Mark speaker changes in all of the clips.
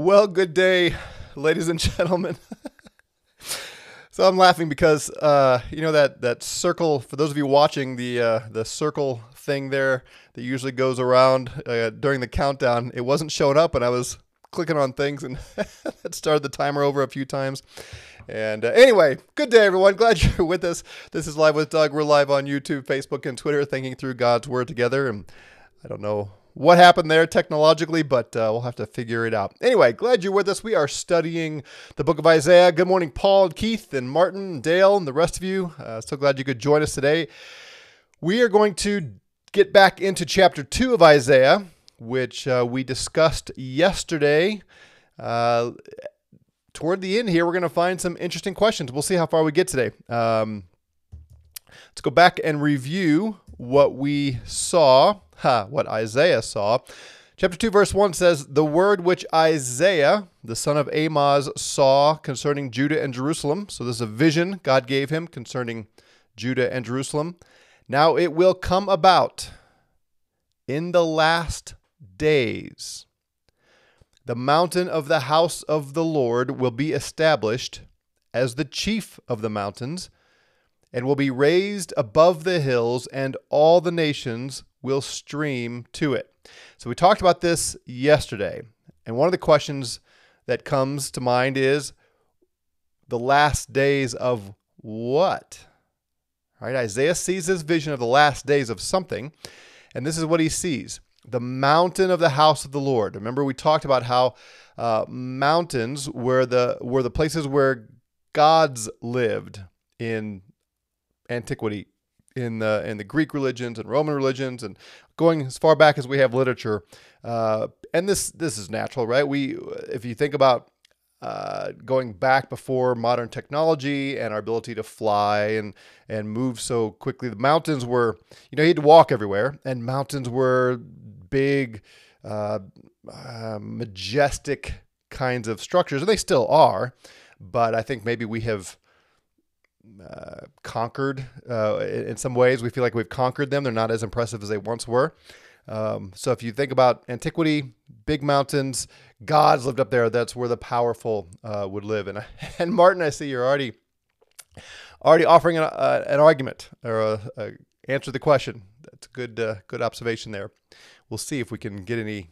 Speaker 1: Well, good day, ladies and gentlemen. so I'm laughing because uh, you know that that circle. For those of you watching the uh, the circle thing there that usually goes around uh, during the countdown, it wasn't showing up, and I was clicking on things and that started the timer over a few times. And uh, anyway, good day, everyone. Glad you're with us. This is Live with Doug. We're live on YouTube, Facebook, and Twitter, thinking through God's Word together. And I don't know what happened there technologically, but uh, we'll have to figure it out. Anyway, glad you're with us. We are studying the book of Isaiah. Good morning, Paul, and Keith, and Martin, and Dale, and the rest of you. Uh, so glad you could join us today. We are going to get back into chapter 2 of Isaiah, which uh, we discussed yesterday. Uh, toward the end here, we're going to find some interesting questions. We'll see how far we get today. Um, let's go back and review what we saw, ha, what Isaiah saw. Chapter 2, verse 1 says, The word which Isaiah, the son of Amoz, saw concerning Judah and Jerusalem. So this is a vision God gave him concerning Judah and Jerusalem. Now it will come about in the last days. The mountain of the house of the Lord will be established as the chief of the mountains and will be raised above the hills, and all the nations will stream to it. So, we talked about this yesterday. And one of the questions that comes to mind is the last days of what? Right? Isaiah sees this vision of the last days of something, and this is what he sees the mountain of the house of the Lord. Remember, we talked about how uh, mountains were the were the places where gods lived in antiquity, in the in the Greek religions and Roman religions, and going as far back as we have literature. Uh, and this this is natural, right? We if you think about uh, going back before modern technology and our ability to fly and and move so quickly. The mountains were, you know, you had to walk everywhere, and mountains were big, uh, uh, majestic kinds of structures, and they still are. But I think maybe we have uh, conquered uh, in some ways. We feel like we've conquered them. They're not as impressive as they once were. Um, so if you think about antiquity, big mountains, gods lived up there. That's where the powerful uh, would live. And and Martin, I see you're already already offering an, uh, an argument or a, a answer the question. That's a good uh, good observation there. We'll see if we can get any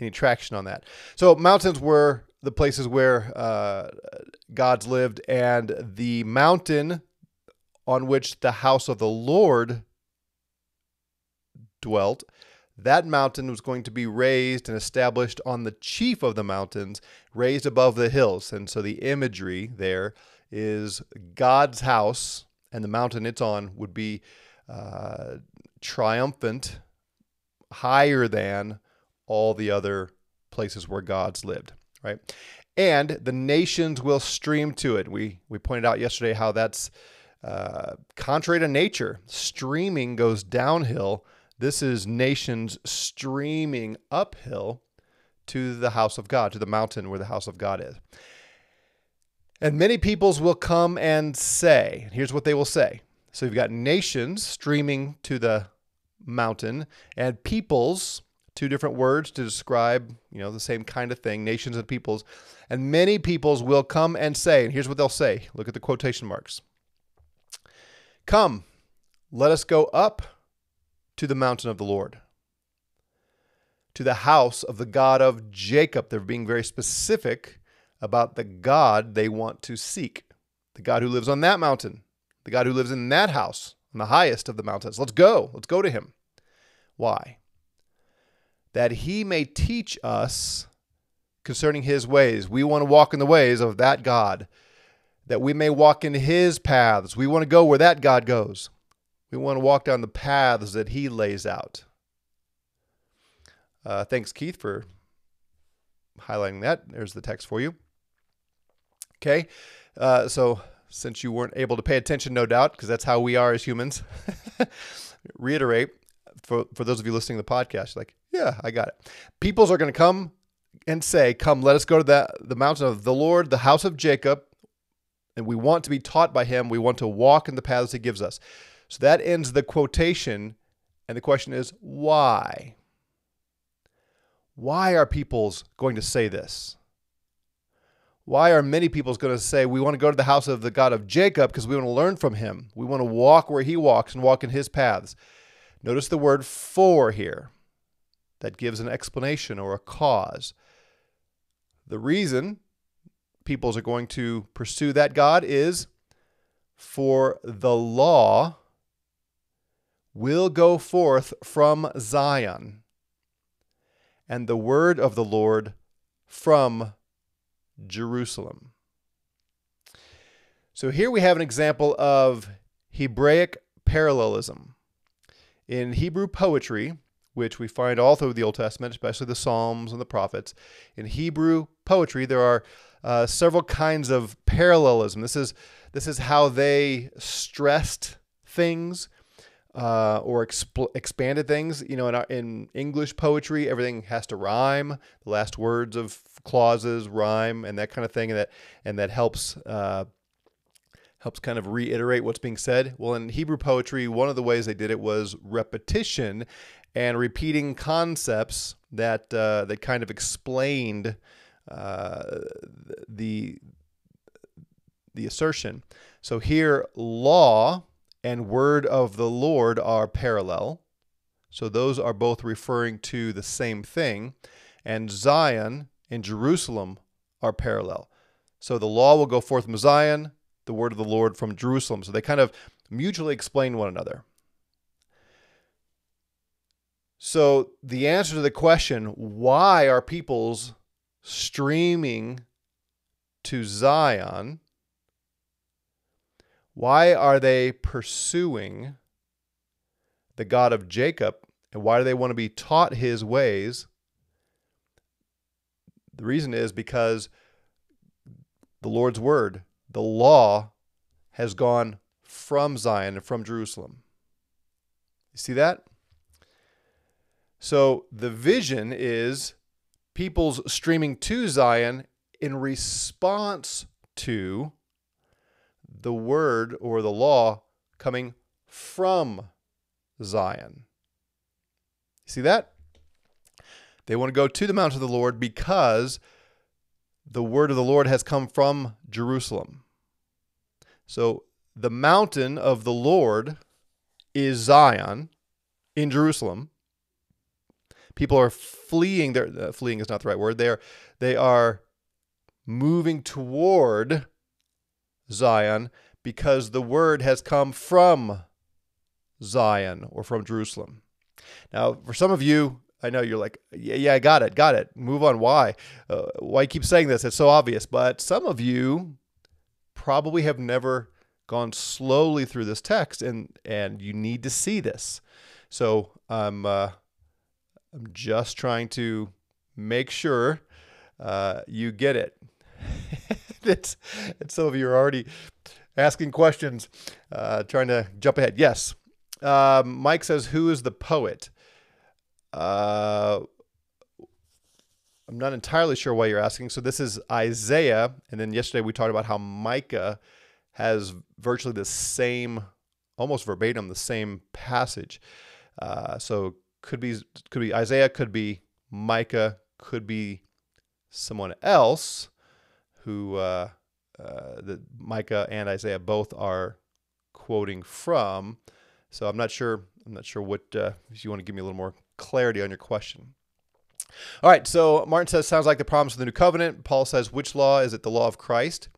Speaker 1: any traction on that. So mountains were the places where uh, gods lived, and the mountain on which the house of the Lord dwelt that mountain was going to be raised and established on the chief of the mountains, raised above the hills. And so the imagery there is God's house, and the mountain it's on would be uh, triumphant, higher than all the other places where gods lived, right? And the nations will stream to it. We we pointed out yesterday how that's uh, contrary to nature. Streaming goes downhill this is nations streaming uphill to the house of God, to the mountain where the house of God is. And many peoples will come and say, here's what they will say. So you've got nations streaming to the mountain, and peoples, two different words to describe, you know, the same kind of thing, nations and peoples. And many peoples will come and say, and here's what they'll say. Look at the quotation marks. Come, let us go up to the mountain of the Lord, to the house of the God of Jacob. They're being very specific about the God they want to seek, the God who lives on that mountain, the God who lives in that house, on the highest of the mountains. Let's go. Let's go to him. Why? That he may teach us concerning his ways. We want to walk in the ways of that God, that we may walk in his paths. We want to go where that God goes. We want to walk down the paths that He lays out. Uh, thanks, Keith, for highlighting that. There's the text for you. Okay, uh, so since you weren't able to pay attention, no doubt, because that's how we are as humans, reiterate for, for those of you listening to the podcast, like, yeah, I got it. Peoples are going to come and say, Come, let us go to the, the mountain of the Lord, the house of Jacob, and we want to be taught by him. We want to walk in the paths he gives us. So that ends the quotation. And the question is, why? Why are peoples going to say this? Why are many peoples going to say we want to go to the house of the God of Jacob because we want to learn from him? We want to walk where he walks and walk in his paths. Notice the word for here. That gives an explanation or a cause. The reason peoples are going to pursue that God is for the law will go forth from Zion, and the word of the Lord from Jerusalem. So here we have an example of Hebraic parallelism. In Hebrew poetry, which we find all through the Old Testament, especially the Psalms and the prophets, in Hebrew poetry there are uh, several kinds of parallelism. This is this is how they stressed things uh, or exp- expanded things. You know, in, our, in English poetry, everything has to rhyme. The last words of clauses rhyme, and that kind of thing, and that and that helps. Uh, helps kind of reiterate what's being said. Well, in Hebrew poetry, one of the ways they did it was repetition and repeating concepts that uh, that kind of explained uh, the the assertion. So here, law and word of the Lord are parallel. So those are both referring to the same thing. And Zion and Jerusalem are parallel. So the law will go forth from Zion, the word of the Lord from Jerusalem. So they kind of mutually explain one another. So the answer to the question, why are peoples streaming to Zion, why are they pursuing the God of Jacob? And why do they want to be taught his ways? The reason is because the Lord's word, the law, has gone from Zion and from Jerusalem. You see that? So the vision is peoples streaming to Zion in response to the word or the law coming from Zion. See that? They want to go to the mountain of the Lord because the word of the Lord has come from Jerusalem. So the mountain of the Lord is Zion in Jerusalem. People are fleeing. Their uh, fleeing is not the right word. They are they are moving toward Zion because the word has come from Zion or from Jerusalem. Now, for some of you, I know you're like, yeah, yeah, I got it, got it. Move on. Why? Uh, why keep saying this? It's so obvious. But some of you probably have never gone slowly through this text, and and you need to see this. So I'm uh, I'm just trying to make sure uh, you get it. it's, and some of you are already asking questions, uh, trying to jump ahead. Yes. Um, Mike says, Who is the poet? Uh, I'm not entirely sure why you're asking. So this is Isaiah. And then yesterday we talked about how Micah has virtually the same, almost verbatim, the same passage. Uh, so could be could be Isaiah, could be Micah, could be someone else who uh, uh, that Micah and Isaiah both are quoting from. So I'm not sure. I'm not sure what uh, if you want to give me a little more clarity on your question. All right. So Martin says sounds like the promise of the new covenant. Paul says which law is it? The law of Christ.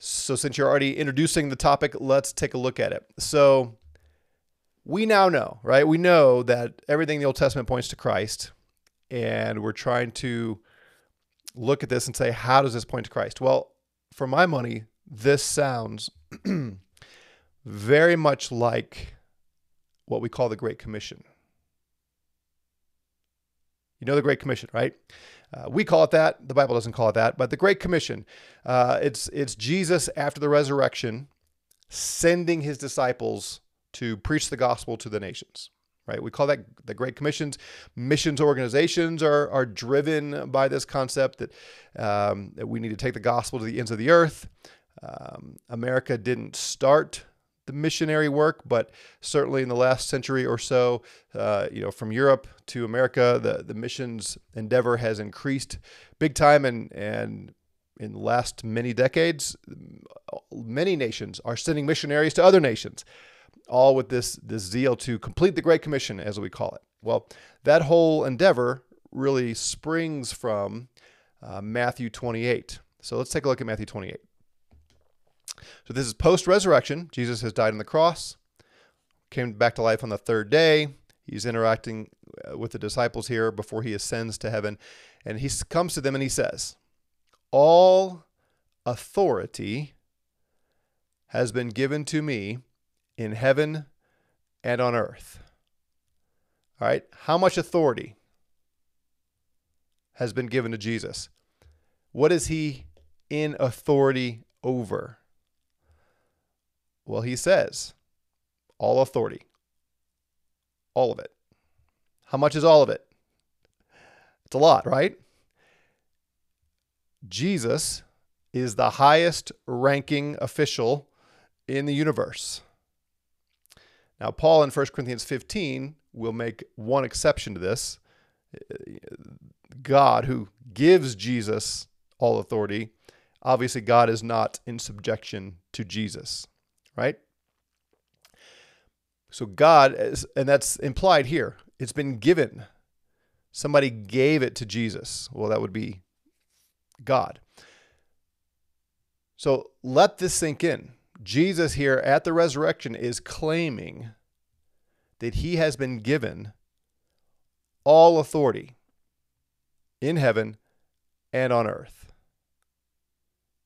Speaker 1: So since you're already introducing the topic, let's take a look at it. So we now know, right? We know that everything in the Old Testament points to Christ, and we're trying to look at this and say, how does this point to Christ? Well, for my money, this sounds very much like what we call the Great Commission. You know the Great Commission, right? Uh, we call it that. The Bible doesn't call it that, but the Great Commission. Uh, it's it's Jesus after the resurrection, sending his disciples to preach the gospel to the nations right? We call that the great commissions. Missions organizations are, are driven by this concept that, um, that we need to take the gospel to the ends of the earth. Um, america didn't start the missionary work but certainly in the last century or so uh, you know from europe to america the, the missions endeavor has increased big time and and in the last many decades, many nations are sending missionaries to other nations, all with this, this zeal to complete the Great Commission, as we call it. Well, that whole endeavor really springs from uh, Matthew 28. So let's take a look at Matthew 28. So this is post resurrection. Jesus has died on the cross, came back to life on the third day. He's interacting uh, with the disciples here before he ascends to heaven. And he comes to them and he says, All authority has been given to me in heaven and on earth. All right. How much authority has been given to Jesus? What is he in authority over? Well, he says, all authority. All of it. How much is all of it? It's a lot, right? Jesus is the highest ranking official in the universe. Now, Paul in 1 Corinthians 15 will make one exception to this. God, who gives Jesus all authority, obviously, God is not in subjection to Jesus, right? So, God, is, and that's implied here, it's been given. Somebody gave it to Jesus. Well, that would be God. So, let this sink in. Jesus here at the resurrection is claiming that he has been given all authority in heaven and on earth.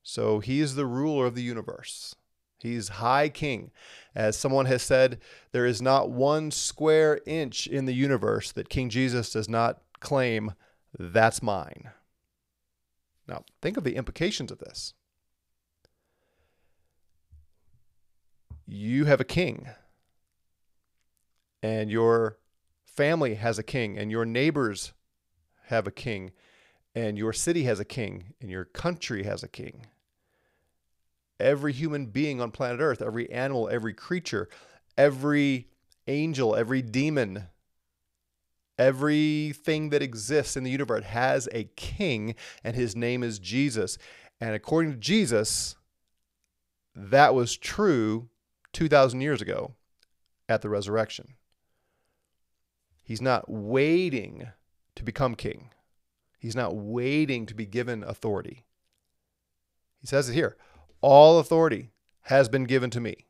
Speaker 1: So he is the ruler of the universe. He's high king. As someone has said, there is not one square inch in the universe that King Jesus does not claim, that's mine. Now, think of the implications of this. You have a king and your family has a king, and your neighbors have a king, and your city has a king, and your country has a king. Every human being on planet Earth, every animal, every creature, every angel, every demon, everything that exists in the universe has a king, and his name is Jesus. And according to Jesus, that was true 2,000 years ago at the resurrection. He's not waiting to become king. He's not waiting to be given authority. He says it here all authority has been given to me.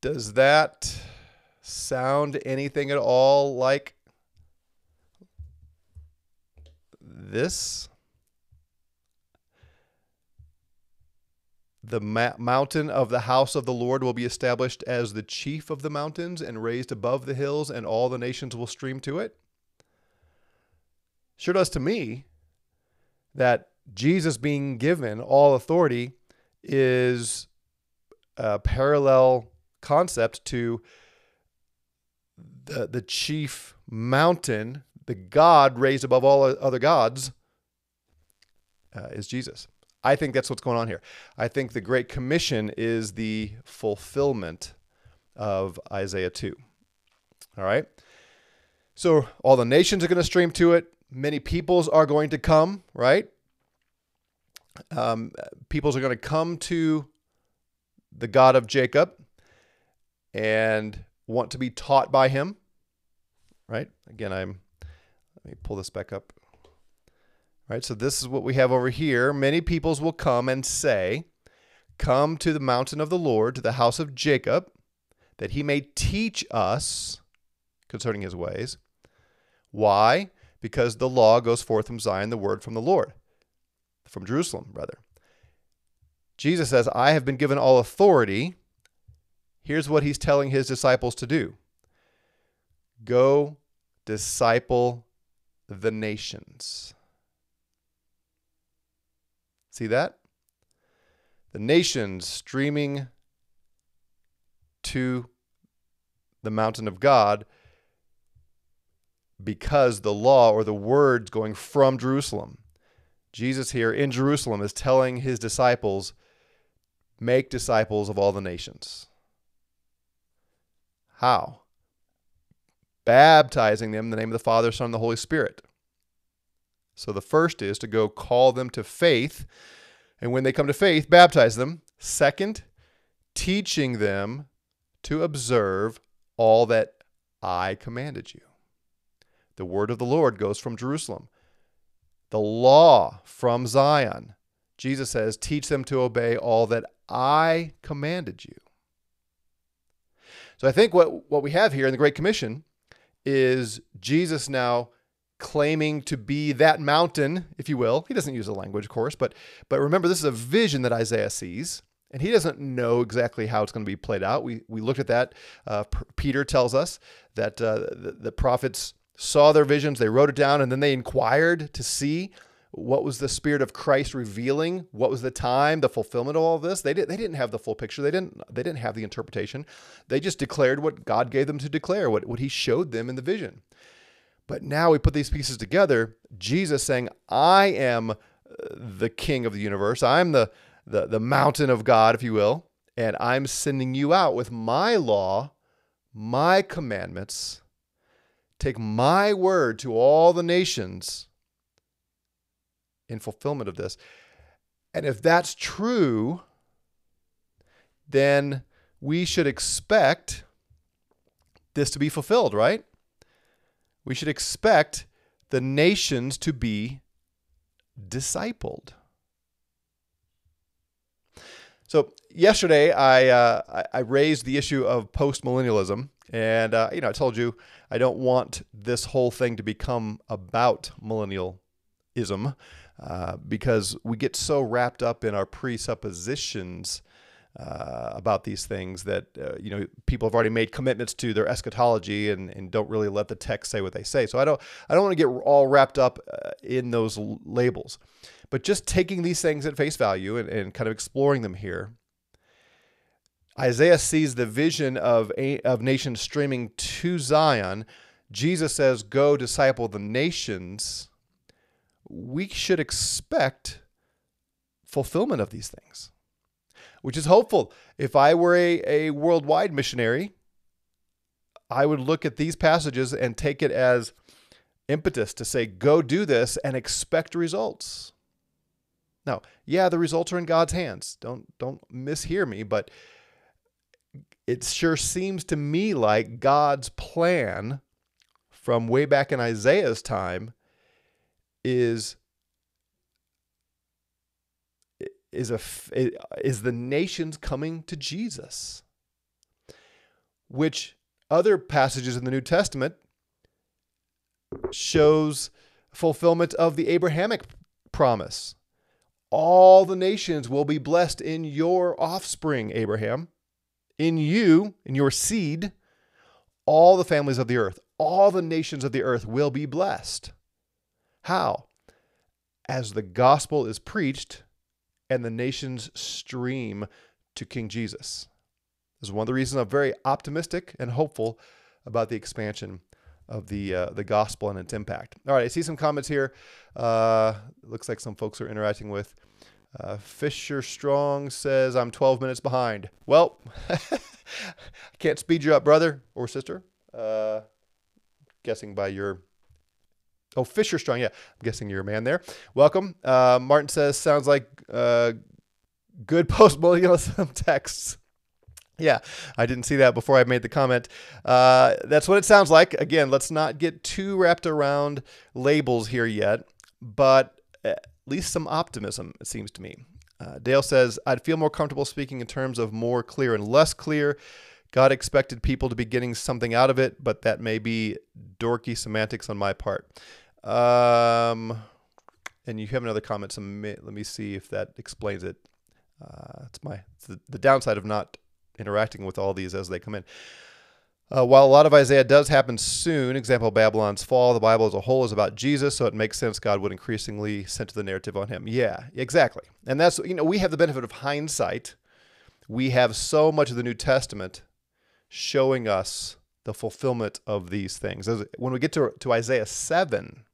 Speaker 1: Does that sound anything at all like this? The ma- mountain of the house of the Lord will be established as the chief of the mountains and raised above the hills, and all the nations will stream to it. Sure does to me that Jesus being given all authority is a parallel concept to the, the chief mountain, the God raised above all other gods, uh, is Jesus. I think that's what's going on here. I think the Great Commission is the fulfillment of Isaiah 2. All right? So all the nations are going to stream to it. Many peoples are going to come, right? Um, peoples are going to come to the God of Jacob and want to be taught by him, right? Again, I'm, let me pull this back up. Right, so this is what we have over here. Many peoples will come and say, Come to the mountain of the Lord, to the house of Jacob, that he may teach us concerning his ways. Why? Because the law goes forth from Zion, the word from the Lord, from Jerusalem, rather. Jesus says, I have been given all authority. Here's what he's telling his disciples to do go disciple the nations. See that? The nations streaming to the mountain of God because the law or the words going from Jerusalem. Jesus here in Jerusalem is telling his disciples, make disciples of all the nations. How? Baptizing them in the name of the Father, Son, and the Holy Spirit. So the first is to go call them to faith. And when they come to faith, baptize them. Second, teaching them to observe all that I commanded you. The word of the Lord goes from Jerusalem. The law from Zion. Jesus says, Teach them to obey all that I commanded you. So I think what, what we have here in the Great Commission is Jesus now claiming to be that mountain, if you will. He doesn't use the language, of course, but but remember this is a vision that Isaiah sees, and he doesn't know exactly how it's going to be played out. We we looked at that. Uh, Peter tells us that uh, the, the prophets saw their visions, they wrote it down, and then they inquired to see what was the spirit of Christ revealing, what was the time, the fulfillment of all this. They didn't they didn't have the full picture. They didn't they didn't have the interpretation. They just declared what God gave them to declare, what, what he showed them in the vision. But now we put these pieces together, Jesus saying, I am uh, the king of the universe. I'm the the, the mountain of God, if you will, and I'm sending you out with my law, my commandments. Take my word to all the nations in fulfillment of this. And if that's true, then we should expect this to be fulfilled, right? We should expect the nations to be discipled. So yesterday, I uh, I raised the issue of postmillennialism, and uh, you know I told you I don't want this whole thing to become about millennialism. Uh, because we get so wrapped up in our presuppositions uh, about these things that uh, you know people have already made commitments to their eschatology and, and don't really let the text say what they say. So I don't I don't want to get all wrapped up uh, in those l- labels, but just taking these things at face value and, and kind of exploring them here. Isaiah sees the vision of a, of nations streaming to Zion. Jesus says, "Go disciple the nations." we should expect fulfillment of these things, which is hopeful. If I were a, a worldwide missionary, I would look at these passages and take it as impetus to say, go do this and expect results. Now, yeah, the results are in God's hands. Don't don't mishear me, but it sure seems to me like God's plan from way back in Isaiah's time is is a is the nations coming to Jesus. Which other passages in the New Testament shows fulfillment of the Abrahamic promise. All the nations will be blessed in your offspring Abraham in you in your seed. All the families of the earth all the nations of the earth will be blessed. How? As the gospel is preached and the nations stream to King Jesus. This is one of the reasons I'm very optimistic and hopeful about the expansion of the uh, the gospel and its impact. All right, I see some comments here. Uh, looks like some folks are interacting with. Uh, Fisher Strong says I'm 12 minutes behind. Well, I can't speed you up, brother or sister. Uh, guessing by your Oh, Fisher Strong. Yeah, I'm guessing you're a man there. Welcome. Uh, Martin says, sounds like uh, good post millennialism texts. Yeah, I didn't see that before I made the comment. Uh, that's what it sounds like. Again, let's not get too wrapped around labels here yet, but at least some optimism, it seems to me. Uh, Dale says, I'd feel more comfortable speaking in terms of more clear and less clear. God expected people to be getting something out of it, but that may be dorky semantics on my part. Um, and you have another comment. So let me see if that explains it. Uh, it's my it's the, the downside of not interacting with all these as they come in. Uh, while a lot of Isaiah does happen soon, example Babylon's fall, the Bible as a whole is about Jesus, so it makes sense God would increasingly center the narrative on him. Yeah, exactly. And that's, you know, we have the benefit of hindsight. We have so much of the New Testament showing us the fulfillment of these things. As, when we get to, to Isaiah 7,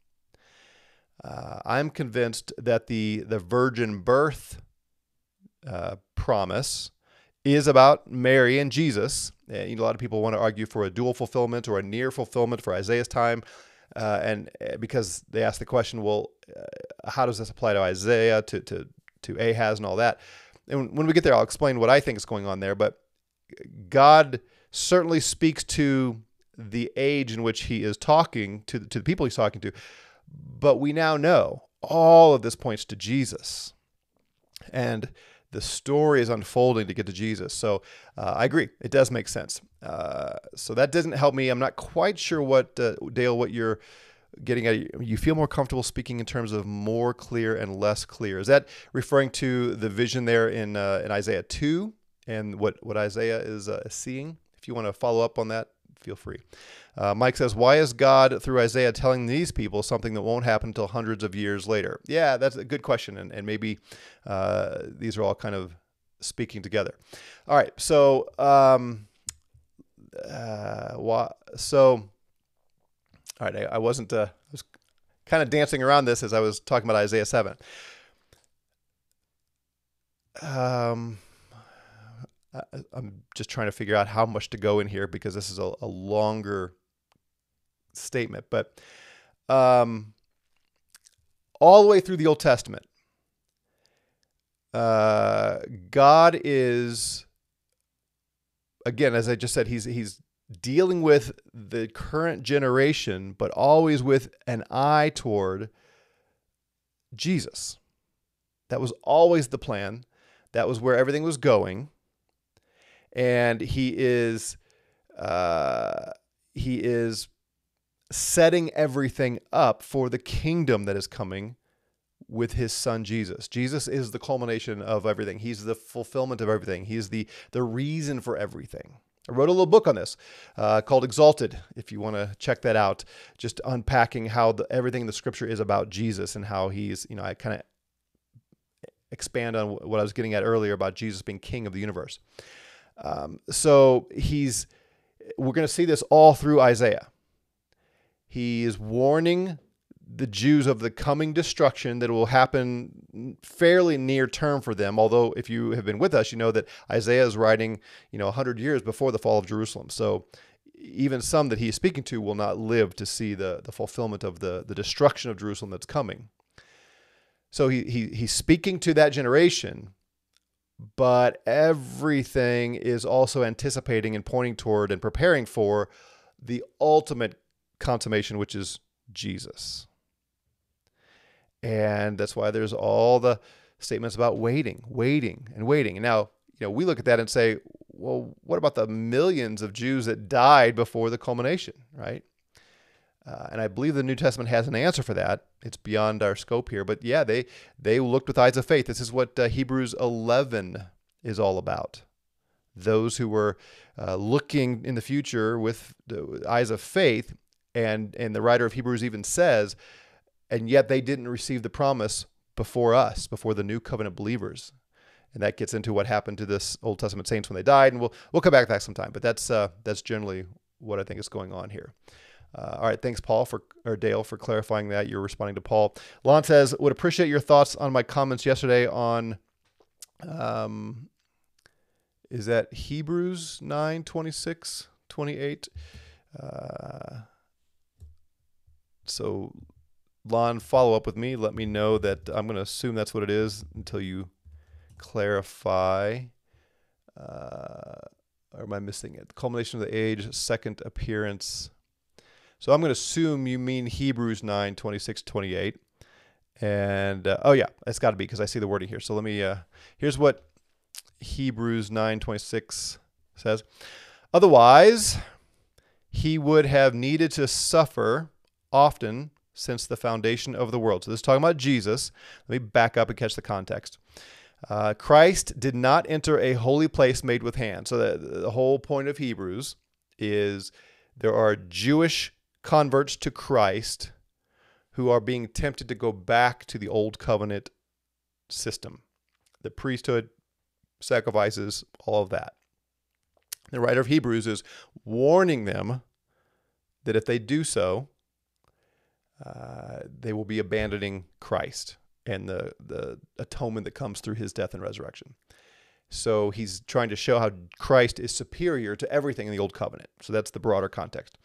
Speaker 1: uh, I'm convinced that the, the virgin birth uh, promise is about Mary and Jesus. And, you know, a lot of people want to argue for a dual fulfillment or a near fulfillment for Isaiah's time. uh, and uh, because they ask the question, well, uh, how does this apply to Isaiah, to to to Ahaz, and all that? And when we get there, I'll explain what I think is going on there. But God certainly speaks to the age in which He is talking to to the people He's talking to. But we now know all of this points to Jesus, and the story is unfolding to get to Jesus. So uh, I agree, it does make sense. Uh, so that doesn't help me. I'm not quite sure what uh, Dale, what you're getting at. You feel more comfortable speaking in terms of more clear and less clear. Is that referring to the vision there in uh, in Isaiah two and what what Isaiah is uh, seeing? If you want to follow up on that, feel free. Uh, Mike says, Why is God, through Isaiah, telling these people something that won't happen until hundreds of years later? Yeah, that's a good question. And, and maybe uh, these are all kind of speaking together. All right. So, um, uh, so, all right. I, I wasn't, uh, I was kind of dancing around this as I was talking about Isaiah 7. Um, I, I'm just trying to figure out how much to go in here because this is a, a longer statement, but um, all the way through the Old Testament, uh, God is again, as I just said, he's he's dealing with the current generation, but always with an eye toward Jesus. That was always the plan. That was where everything was going, and he is uh, he is setting everything up for the kingdom that is coming with his son Jesus. Jesus is the culmination of everything. He's the fulfillment of everything. He's the the reason for everything. I wrote a little book on this uh, called Exalted. If you want to check that out, just unpacking how the, everything in the Scripture is about Jesus and how he's, you know, I kind of expand on what I was getting at earlier about Jesus being King of the universe. Um, so he's, we're going to see this all through Isaiah. He is warning the Jews of the coming destruction that will happen fairly near term for them. Although, if you have been with us, you know that Isaiah is writing, you know, 100 years before the fall of Jerusalem. So, even some that he is speaking to will not live to see the, the fulfillment of the, the destruction of Jerusalem that's coming. So, he, he, he's speaking to that generation, but everything is also anticipating and pointing toward and preparing for the ultimate consummation, which is Jesus. And that's why there's all the statements about waiting, waiting, and waiting. And now, you know, we look at that and say, well, what about the millions of Jews that died before the culmination, right? Uh, and I believe the New Testament has an answer for that. It's beyond our scope here, but yeah, they they looked with eyes of faith. This is what uh, Hebrews 11 is all about. Those who were uh, looking in the future with the eyes of faith and and the writer of Hebrews even says, and yet they didn't receive the promise before us, before the new covenant believers. And that gets into what happened to this Old Testament saints when they died, and we'll we'll come back to that sometime. But that's uh, that's generally what I think is going on here. Uh, all right, thanks, Paul, for or Dale, for clarifying that. You're responding to Paul. Lon says, "Would appreciate your thoughts on my comments yesterday on, um, is that Hebrews 9, 26, 28? Uh, so, Lon, follow up with me. Let me know that I'm going to assume that's what it is until you clarify. Uh, or am I missing it? Culmination of the age, second appearance. So I'm going to assume you mean Hebrews 9, 26, 28. And uh, oh, yeah, it's got to be because I see the wording here. So let me, uh, here's what Hebrews 9, 26 says. Otherwise, he would have needed to suffer often since the foundation of the world. So this is talking about Jesus. Let me back up and catch the context. Uh, Christ did not enter a holy place made with hands. So the, the whole point of Hebrews is there are Jewish converts to Christ who are being tempted to go back to the old covenant system, the priesthood, sacrifices, all of that. The writer of Hebrews is warning them that if they do so, uh, they will be abandoning Christ and the, the atonement that comes through his death and resurrection. So he's trying to show how Christ is superior to everything in the old covenant. So that's the broader context.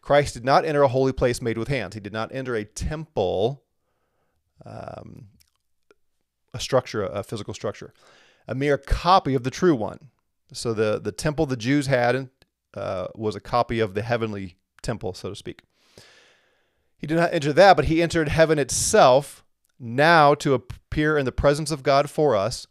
Speaker 1: Christ did not enter a holy place made with hands. He did not enter a temple, um, a structure, a physical structure, a mere copy of the true one. So the the temple the Jews had uh, was a copy of the heavenly temple, so to speak. He did not enter that, but he entered heaven itself now to appear in the presence of God for us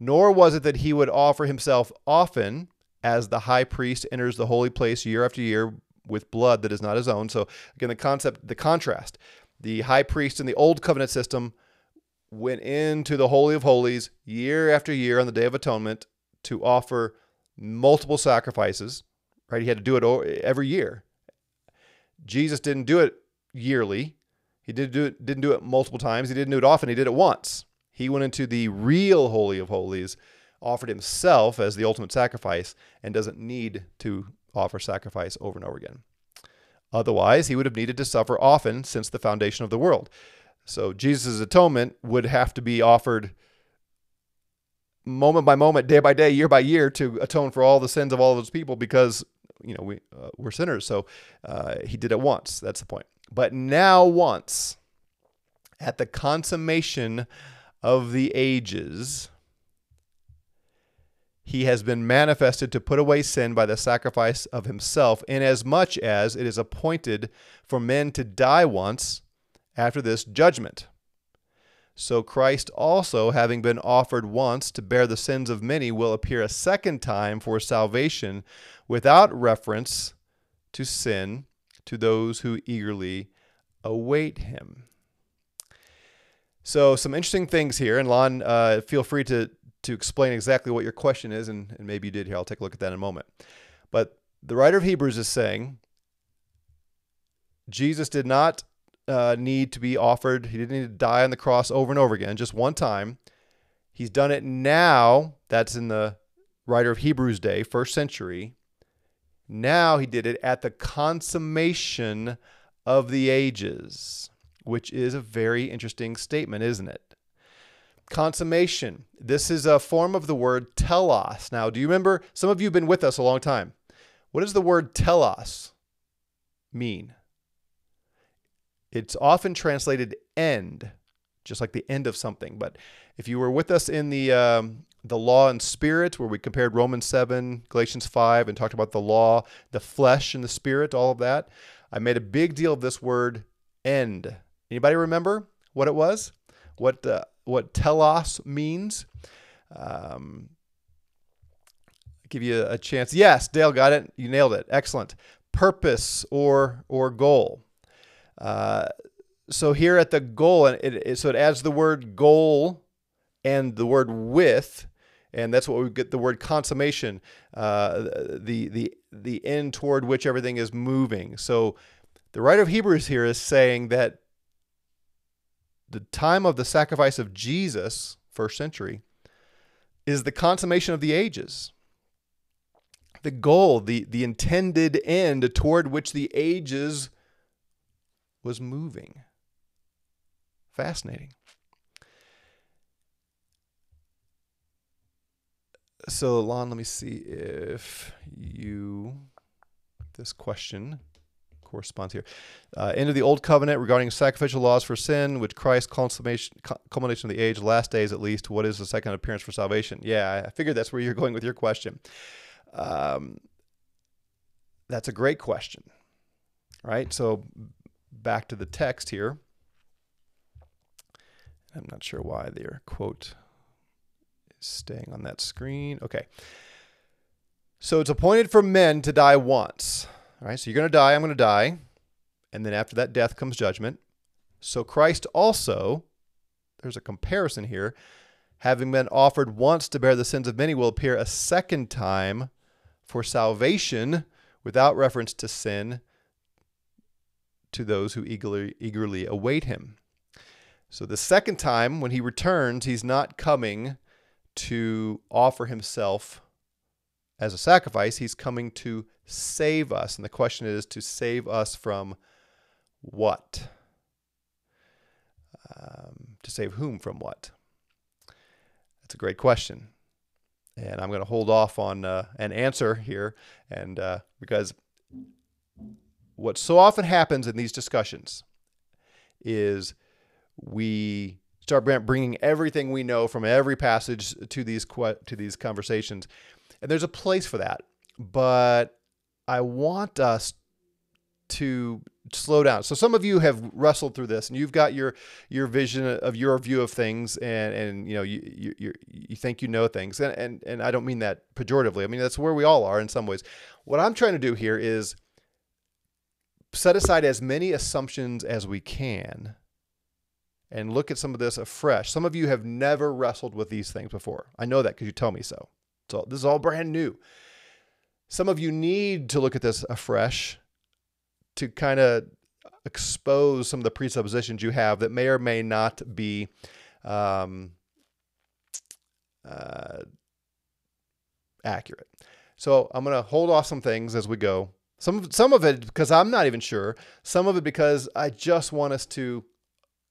Speaker 1: nor was it that he would offer himself often as the high priest enters the holy place year after year with blood that is not his own. So again, the concept, the contrast. The high priest in the old covenant system went into the Holy of Holies year after year on the Day of Atonement to offer multiple sacrifices, right? He had to do it every year. Jesus didn't do it yearly. He did do it, didn't do it multiple times. He didn't do it often. He did it once. He went into the real Holy of Holies, offered himself as the ultimate sacrifice, and doesn't need to offer sacrifice over and over again. Otherwise, he would have needed to suffer often since the foundation of the world. So Jesus' atonement would have to be offered moment by moment, day by day, year by year to atone for all the sins of all those people because you know we uh, we're sinners. So uh, he did it once. That's the point. But now once at the consummation of the ages, he has been manifested to put away sin by the sacrifice of himself, inasmuch as it is appointed for men to die once after this judgment. So Christ also, having been offered once to bear the sins of many, will appear a second time for salvation without reference to sin to those who eagerly await him. So some interesting things here, and Lon, uh, feel free to to explain exactly what your question is, and, and maybe you did here. I'll take a look at that in a moment. But the writer of Hebrews is saying Jesus did not uh, need to be offered. He didn't need to die on the cross over and over again, just one time. He's done it now. That's in the writer of Hebrews day, first century. Now he did it at the consummation of the ages which is a very interesting statement, isn't it? Consummation. This is a form of the word telos. Now, do you remember? Some of you have been with us a long time. What does the word telos mean? It's often translated end, just like the end of something. But if you were with us in the um, the law and spirit, where we compared Romans 7, Galatians 5, and talked about the law, the flesh, and the spirit, all of that, I made a big deal of this word end. Anybody remember what it was? What uh, what telos means? Um, give you a chance. Yes, Dale got it. You nailed it. Excellent. Purpose or or goal. Uh, so here at the goal, and it, it, so it adds the word goal and the word with, and that's what we get the word consummation, uh, the the the end toward which everything is moving. So the writer of Hebrews here is saying that the time of the sacrifice of Jesus, first century, is the consummation of the ages. The goal, the, the intended end toward which the ages was moving. Fascinating. So, Lon, let me see if you, this question corresponds here. Uh, end of the old covenant regarding sacrificial laws for sin, which Christ consummation, culmination of the age, last days at least. What is the second appearance for salvation? Yeah, I figured that's where you're going with your question. Um, that's a great question, right? So back to the text here. I'm not sure why their quote is staying on that screen. Okay. So it's appointed for men to die once all right, so you're going to die, I'm going to die. And then after that death comes judgment. So Christ also, there's a comparison here, having been offered once to bear the sins of many, will appear a second time for salvation without reference to sin to those who eagerly, eagerly await him. So the second time, when he returns, he's not coming to offer himself as a sacrifice, he's coming to save us. And the question is to save us from what? Um, to save whom from what? That's a great question. and I'm going to hold off on uh, an answer here, and uh, because what so often happens in these discussions is we start bringing everything we know from every passage to these to these conversations, and there's a place for that, but I want us to slow down. So some of you have wrestled through this, and you've got your your vision of your view of things, and and you know you you you think you know things, and and and I don't mean that pejoratively. I mean that's where we all are in some ways. What I'm trying to do here is set aside as many assumptions as we can and look at some of this afresh. Some of you have never wrestled with these things before. I know that because you tell me so. So this is all brand new. Some of you need to look at this afresh to kind of expose some of the presuppositions you have that may or may not be um, uh, accurate. So I'm going to hold off some things as we go. Some some of it because I'm not even sure. Some of it because I just want us to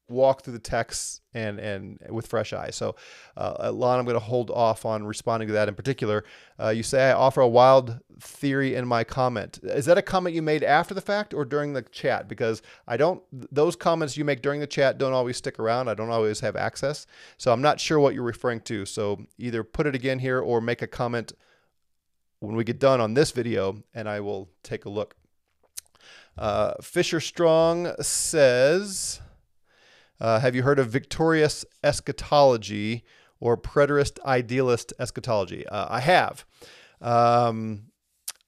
Speaker 1: walk through the text and and with fresh eyes. So, uh, Lon, I'm going to hold off on responding to that in particular. Uh, you say I offer a wild theory in my comment. Is that a comment you made after the fact or during the chat? Because I don't those comments you make during the chat don't always stick around. I don't always have access, so I'm not sure what you're referring to. So either put it again here or make a comment when we get done on this video, and I will take a look. Uh, Fisher Strong says. Uh, have you heard of victorious eschatology or preterist idealist eschatology? Uh, I have. Um,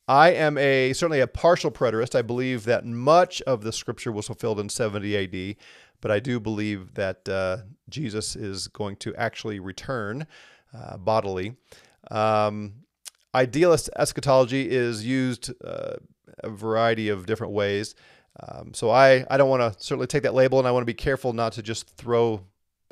Speaker 1: I am a certainly a partial preterist. I believe that much of the scripture was fulfilled in 70 AD, but I do believe that uh, Jesus is going to actually return uh, bodily. Um, idealist eschatology is used uh, a variety of different ways. Um, so I, I don't want to certainly take that label, and I want to be careful not to just throw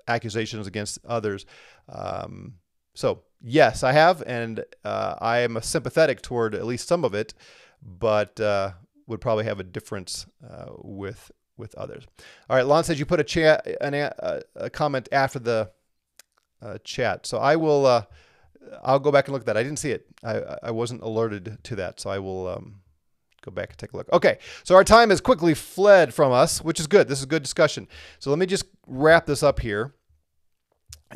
Speaker 1: accusations against others. Um, so yes, I have, and uh, I am sympathetic toward at least some of it, but uh, would probably have a difference uh, with with others. All right, Lon says you put a chat an, a, a comment after the uh, chat, so I will. Uh, I'll go back and look at that. I didn't see it. I I wasn't alerted to that, so I will. Um, go back and take a look. Okay, so our time has quickly fled from us, which is good. This is a good discussion. So let me just wrap this up here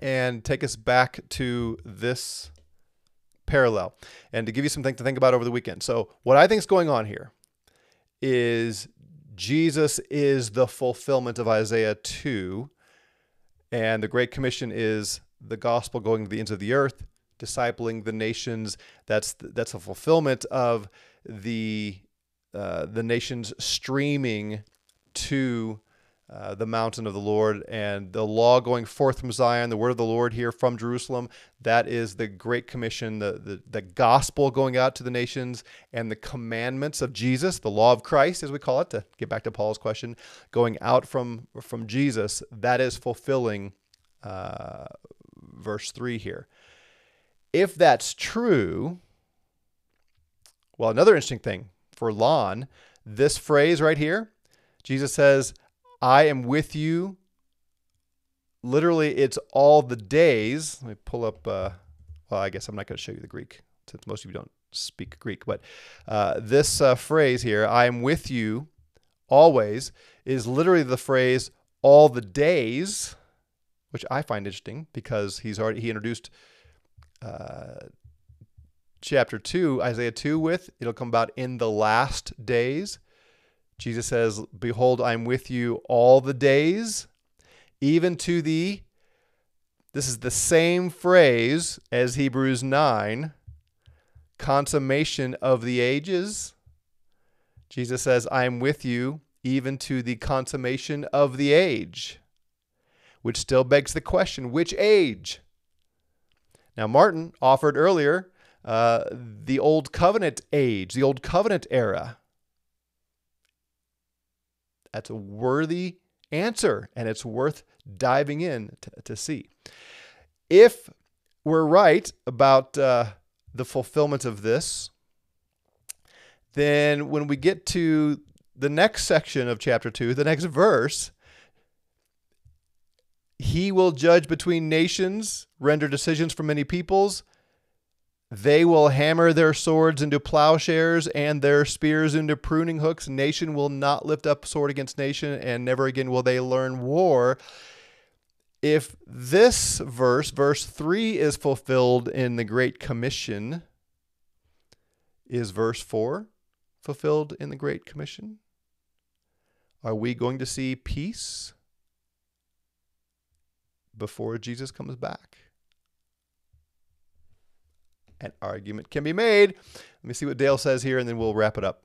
Speaker 1: and take us back to this parallel and to give you something to think about over the weekend. So, what I think is going on here is Jesus is the fulfillment of Isaiah 2, and the Great Commission is the gospel going to the ends of the earth, discipling the nations. That's that's a fulfillment of the uh, the nations streaming to uh, the mountain of the Lord and the law going forth from Zion, the word of the Lord here from Jerusalem. That is the Great Commission, the, the, the gospel going out to the nations, and the commandments of Jesus, the law of Christ, as we call it, to get back to Paul's question, going out from, from Jesus. That is fulfilling uh, verse 3 here. If that's true, well, another interesting thing for Lon, this phrase right here, Jesus says, I am with you. Literally, it's all the days. Let me pull up, uh, well, I guess I'm not going to show you the Greek since most of you don't speak Greek. But uh, this uh, phrase here, I am with you always, is literally the phrase all the days, which I find interesting because he's already, he introduced uh, chapter 2, Isaiah 2, with it'll come about in the last days. Jesus says, Behold, I'm with you all the days, even to the. This is the same phrase as Hebrews 9, consummation of the ages. Jesus says, I am with you even to the consummation of the age, which still begs the question which age? Now, Martin offered earlier uh, the Old Covenant age, the Old Covenant era? That's a worthy answer, and it's worth diving in to, to see. If we're right about uh, the fulfillment of this, then when we get to the next section of chapter 2, the next verse, he will judge between nations, render decisions for many peoples, They will hammer their swords into plowshares and their spears into pruning hooks. Nation will not lift up sword against nation, and never again will they learn war. If this verse, verse 3, is fulfilled in the Great Commission, is verse 4 fulfilled in the Great Commission? Are we going to see peace before Jesus comes back? An argument can be made. Let me see what Dale says here, and then we'll wrap it up.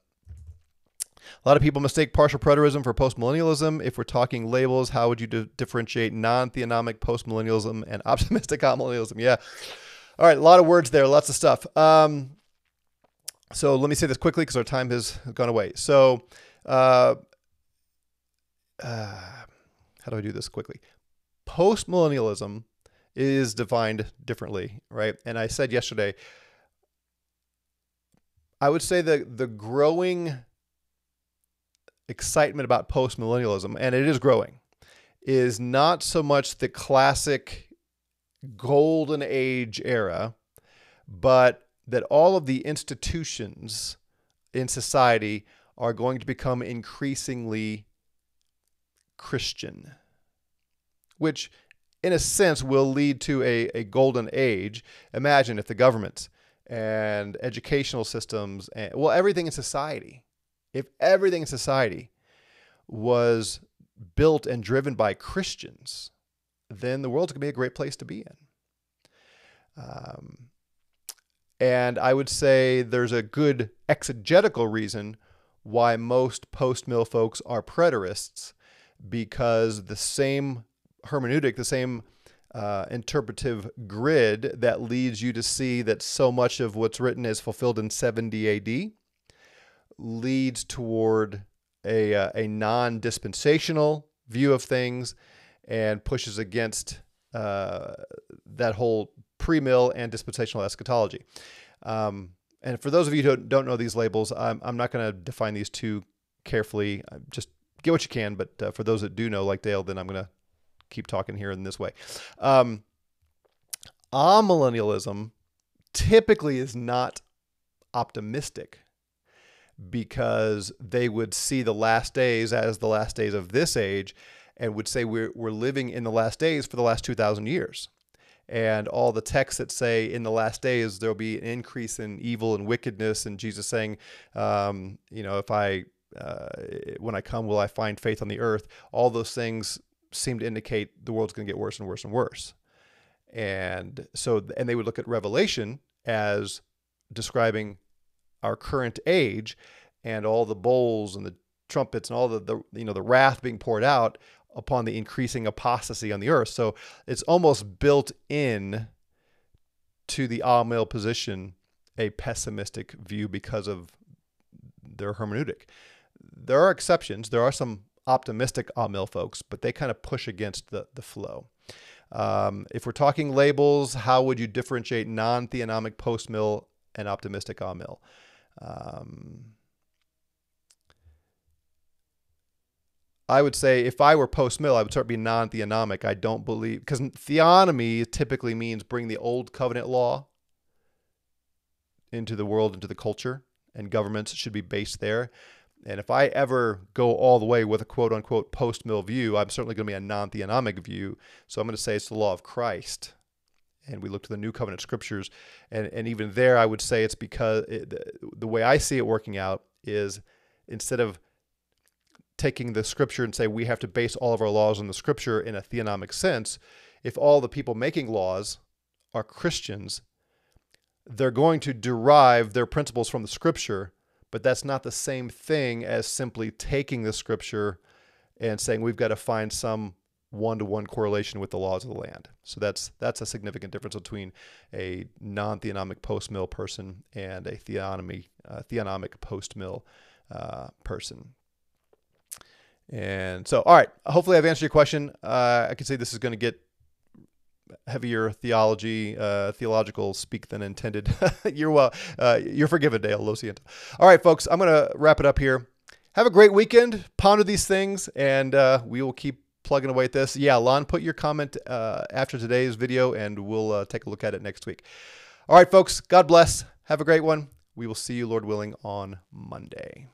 Speaker 1: A lot of people mistake partial preterism for postmillennialism. If we're talking labels, how would you di- differentiate non theonomic postmillennialism and optimistic amillennialism? Yeah. All right, a lot of words there, lots of stuff. Um, so let me say this quickly because our time has gone away. So, uh, uh, how do I do this quickly? Postmillennialism is defined differently, right? And I said yesterday, I would say that the growing excitement about postmillennialism, and it is growing, is not so much the classic golden age era, but that all of the institutions in society are going to become increasingly Christian, which in a sense will lead to a, a golden age. Imagine if the government and educational systems and well everything in society if everything in society was built and driven by Christians, then the world's going to be a great place to be in. Um, and I would say there's a good exegetical reason why most post mill folks are preterists because the same hermeneutic, the same uh, interpretive grid that leads you to see that so much of what's written is fulfilled in 70 AD leads toward a, uh, a non dispensational view of things and pushes against uh, that whole pre mill and dispensational eschatology. Um, and for those of you who don't, know these labels, I'm, I'm not going to define these too carefully. Just get what you can. But uh, for those that do know, like Dale, then I'm going to keep talking here in this way. Um, amillennialism typically is not optimistic because they would see the last days as the last days of this age and would say we're, we're living in the last days for the last 2,000 years. And all the texts that say in the last days there'll be an increase in evil and wickedness, and Jesus saying, um, you know, if I, uh, when I come, will I find faith on the earth? All those things seem to indicate the world's going to get worse and worse and worse. And so, and they would look at Revelation as describing our current age and all the bowls and the trumpets and all the, the you know the wrath being poured out upon the increasing apostasy on the earth. So it's almost built in to the Amill position a pessimistic view because of their hermeneutic. There are exceptions. There are some optimistic Amill folks, but they kind of push against the, the flow. Um, if we're talking labels, how would you differentiate non theonomic post mill and optimistic Amill? Um, I would say if I were post mill, I would start being non theonomic. I don't believe, because theonomy typically means bring the old covenant law into the world, into the culture, and governments should be based there. And if I ever go all the way with a quote unquote post mill view, I'm certainly going to be a non theonomic view. So I'm going to say it's the law of Christ and we look to the new covenant scriptures and and even there i would say it's because it, the way i see it working out is instead of taking the scripture and say we have to base all of our laws on the scripture in a theonomic sense if all the people making laws are christians they're going to derive their principles from the scripture but that's not the same thing as simply taking the scripture and saying we've got to find some one-to-one correlation with the laws of the land. So that's that's a significant difference between a non-theonomic post-mill person and a theonomy uh, theonomic post-mill uh, person. And so, all right, hopefully I've answered your question. Uh, I can say this is going to get heavier theology, uh, theological speak than intended. you're well, uh, you're forgiven, Dale Lo All right, folks, I'm going to wrap it up here. Have a great weekend. Ponder these things, and uh, we will keep plugging away at this. Yeah, Lon, put your comment uh, after today's video, and we'll uh, take a look at it next week. All right, folks. God bless. Have a great one. We will see you, Lord willing, on Monday.